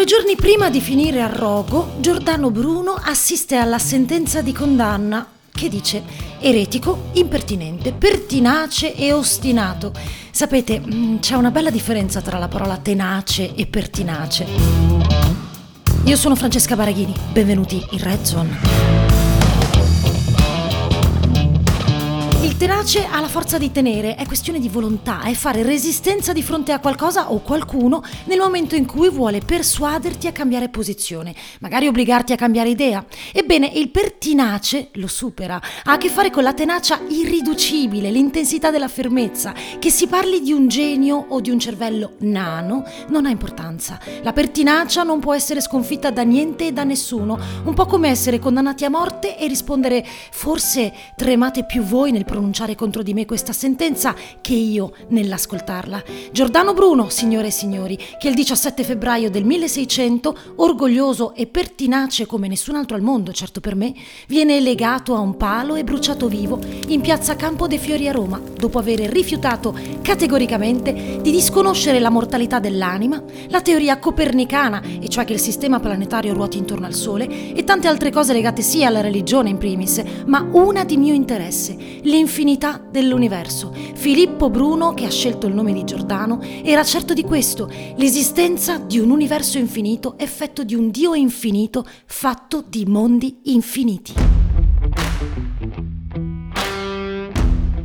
Nove giorni prima di finire a Rogo, Giordano Bruno assiste alla sentenza di condanna che dice eretico, impertinente, pertinace e ostinato. Sapete, mm, c'è una bella differenza tra la parola tenace e pertinace. Io sono Francesca Baraghini, benvenuti in Red Zone. Il tenace ha la forza di tenere, è questione di volontà, è fare resistenza di fronte a qualcosa o qualcuno nel momento in cui vuole persuaderti a cambiare posizione, magari obbligarti a cambiare idea. Ebbene, il pertinace lo supera, ha a che fare con la tenacia irriducibile, l'intensità della fermezza. Che si parli di un genio o di un cervello nano non ha importanza. La pertinacia non può essere sconfitta da niente e da nessuno, un po' come essere condannati a morte e rispondere forse tremate più voi nel pronunciare contro di me questa sentenza che io nell'ascoltarla. Giordano Bruno, signore e signori, che il 17 febbraio del 1600, orgoglioso e pertinace come nessun altro al mondo, certo per me, viene legato a un palo e bruciato vivo in piazza Campo dei Fiori a Roma, dopo aver rifiutato categoricamente di disconoscere la mortalità dell'anima, la teoria copernicana, e cioè che il sistema planetario ruoti intorno al Sole, e tante altre cose legate sia alla religione in primis, ma una di mio interesse, l'infinità dell'universo. Filippo Bruno, che ha scelto il nome di Giordano, era certo di questo, l'esistenza di un universo infinito, effetto di un Dio infinito fatto di mondi infiniti.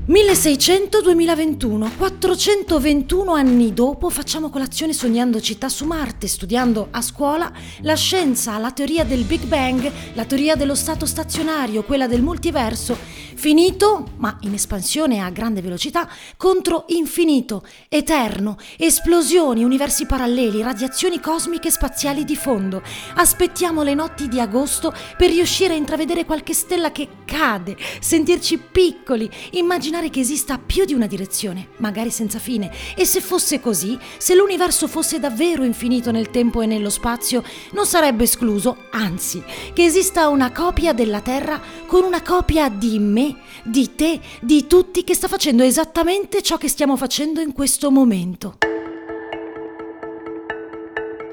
1600-2021, 421 anni dopo, facciamo colazione sognando città su Marte, studiando a scuola la scienza, la teoria del Big Bang, la teoria dello stato stazionario, quella del multiverso, finito, ma in espansione a grande velocità, contro infinito, eterno, esplosioni, universi paralleli, radiazioni cosmiche spaziali di fondo. Aspettiamo le notti di agosto per riuscire a intravedere qualche stella che cade, sentirci piccoli, immaginare immaginare che esista più di una direzione, magari senza fine. E se fosse così, se l'universo fosse davvero infinito nel tempo e nello spazio, non sarebbe escluso, anzi, che esista una copia della Terra con una copia di me, di te, di tutti che sta facendo esattamente ciò che stiamo facendo in questo momento.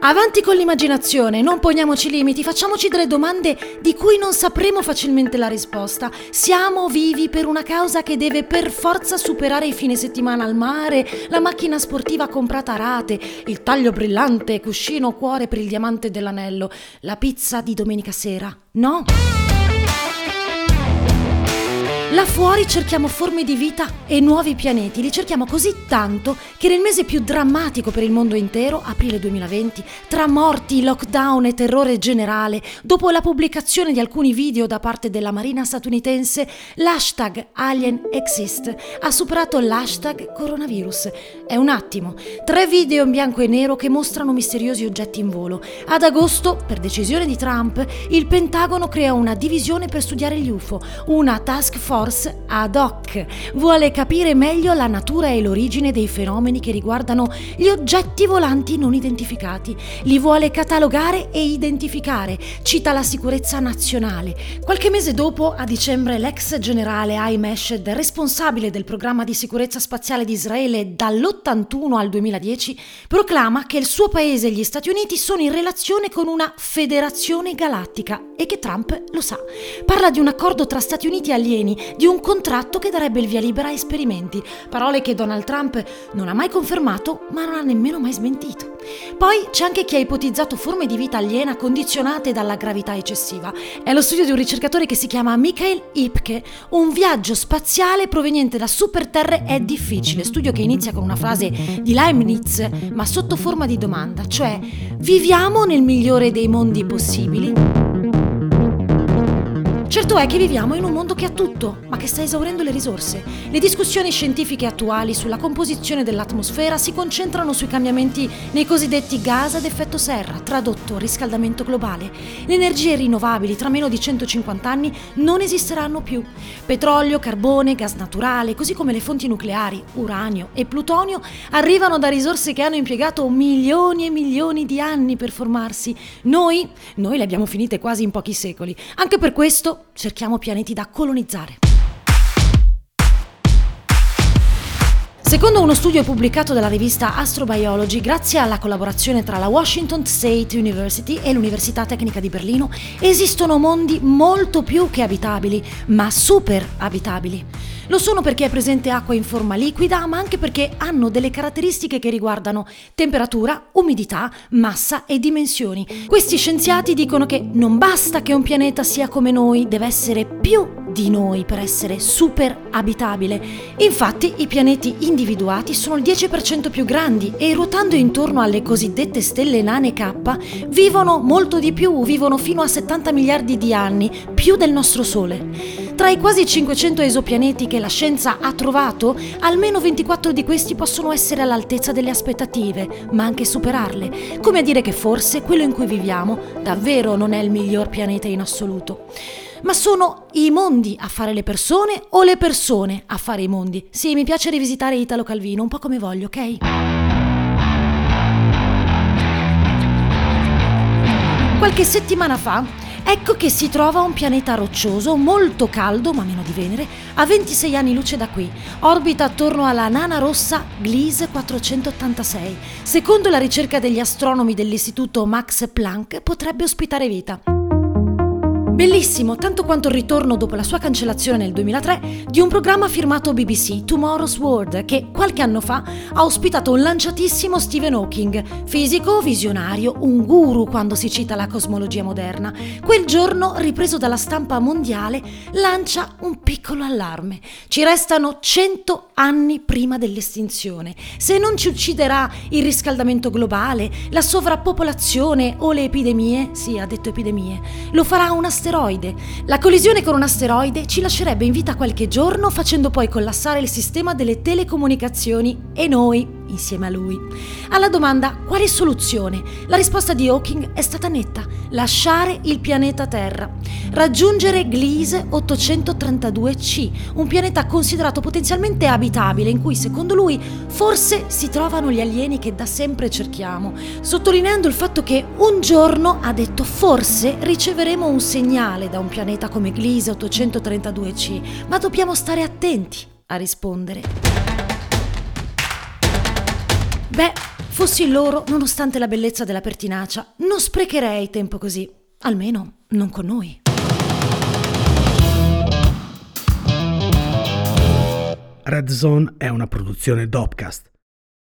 Avanti con l'immaginazione, non poniamoci limiti, facciamoci delle domande di cui non sapremo facilmente la risposta. Siamo vivi per una causa che deve per forza superare i fine settimana al mare, la macchina sportiva comprata a rate, il taglio brillante, cuscino cuore per il diamante dell'anello, la pizza di domenica sera. No! Là fuori cerchiamo forme di vita e nuovi pianeti, li cerchiamo così tanto che nel mese più drammatico per il mondo intero, aprile 2020, tra morti, lockdown e terrore generale, dopo la pubblicazione di alcuni video da parte della Marina statunitense, l'hashtag AlienExist ha superato l'hashtag coronavirus. È un attimo. Tre video in bianco e nero che mostrano misteriosi oggetti in volo. Ad agosto, per decisione di Trump, il Pentagono crea una divisione per studiare gli UFO, una task force force ad hoc. Vuole capire meglio la natura e l'origine dei fenomeni che riguardano gli oggetti volanti non identificati. Li vuole catalogare e identificare. Cita la sicurezza nazionale. Qualche mese dopo, a dicembre, l'ex generale Haim Eshed, responsabile del programma di sicurezza spaziale di Israele dall'81 al 2010, proclama che il suo paese e gli Stati Uniti sono in relazione con una federazione galattica e che Trump lo sa. Parla di un accordo tra Stati Uniti e alieni di un contratto che darebbe il via libera a esperimenti, parole che Donald Trump non ha mai confermato ma non ha nemmeno mai smentito. Poi c'è anche chi ha ipotizzato forme di vita aliena condizionate dalla gravità eccessiva. È lo studio di un ricercatore che si chiama Mikhail Ipke. Un viaggio spaziale proveniente da superterre è difficile. Studio che inizia con una frase di Leibniz, ma sotto forma di domanda, cioè viviamo nel migliore dei mondi possibili? Certo è che viviamo in un mondo che ha tutto, ma che sta esaurendo le risorse. Le discussioni scientifiche attuali sulla composizione dell'atmosfera si concentrano sui cambiamenti nei cosiddetti gas ad effetto serra, tradotto riscaldamento globale. Le energie rinnovabili tra meno di 150 anni non esisteranno più. Petrolio, carbone, gas naturale, così come le fonti nucleari, uranio e plutonio, arrivano da risorse che hanno impiegato milioni e milioni di anni per formarsi. Noi, noi le abbiamo finite quasi in pochi secoli. Anche per questo cerchiamo pianeti da colonizzare. Secondo uno studio pubblicato dalla rivista Astrobiology, grazie alla collaborazione tra la Washington State University e l'Università Tecnica di Berlino, esistono mondi molto più che abitabili, ma super abitabili. Lo sono perché è presente acqua in forma liquida, ma anche perché hanno delle caratteristiche che riguardano temperatura, umidità, massa e dimensioni. Questi scienziati dicono che non basta che un pianeta sia come noi, deve essere più di noi per essere super abitabile. Infatti i pianeti individuati sono il 10% più grandi e ruotando intorno alle cosiddette stelle nane K vivono molto di più, vivono fino a 70 miliardi di anni, più del nostro Sole. Tra i quasi 500 esopianeti che la scienza ha trovato, almeno 24 di questi possono essere all'altezza delle aspettative, ma anche superarle, come a dire che forse quello in cui viviamo davvero non è il miglior pianeta in assoluto. Ma sono i mondi a fare le persone o le persone a fare i mondi? Sì, mi piace rivisitare Italo Calvino, un po' come voglio, ok? Qualche settimana fa Ecco che si trova un pianeta roccioso, molto caldo, ma meno di Venere, a 26 anni luce da qui. Orbita attorno alla nana rossa Gliese 486. Secondo la ricerca degli astronomi dell'Istituto Max Planck, potrebbe ospitare vita. Bellissimo, tanto quanto il ritorno dopo la sua cancellazione nel 2003 di un programma firmato BBC, Tomorrow's World, che qualche anno fa ha ospitato un lanciatissimo Stephen Hawking, fisico, visionario, un guru quando si cita la cosmologia moderna. Quel giorno, ripreso dalla stampa mondiale, lancia un piccolo allarme. Ci restano 100 anni prima dell'estinzione. Se non ci ucciderà il riscaldamento globale, la sovrappopolazione o le epidemie, sì, ha detto epidemie, lo farà una asteroide. La collisione con un asteroide ci lascerebbe in vita qualche giorno facendo poi collassare il sistema delle telecomunicazioni e noi insieme a lui. Alla domanda quale soluzione? La risposta di Hawking è stata netta, lasciare il pianeta Terra, raggiungere Gliese 832c, un pianeta considerato potenzialmente abitabile in cui secondo lui forse si trovano gli alieni che da sempre cerchiamo, sottolineando il fatto che un giorno, ha detto, forse riceveremo un segnale da un pianeta come Gliese 832c, ma dobbiamo stare attenti a rispondere. Beh, fossi loro, nonostante la bellezza della pertinacia, non sprecherei tempo così, almeno non con noi. Red Zone è una produzione Dopcast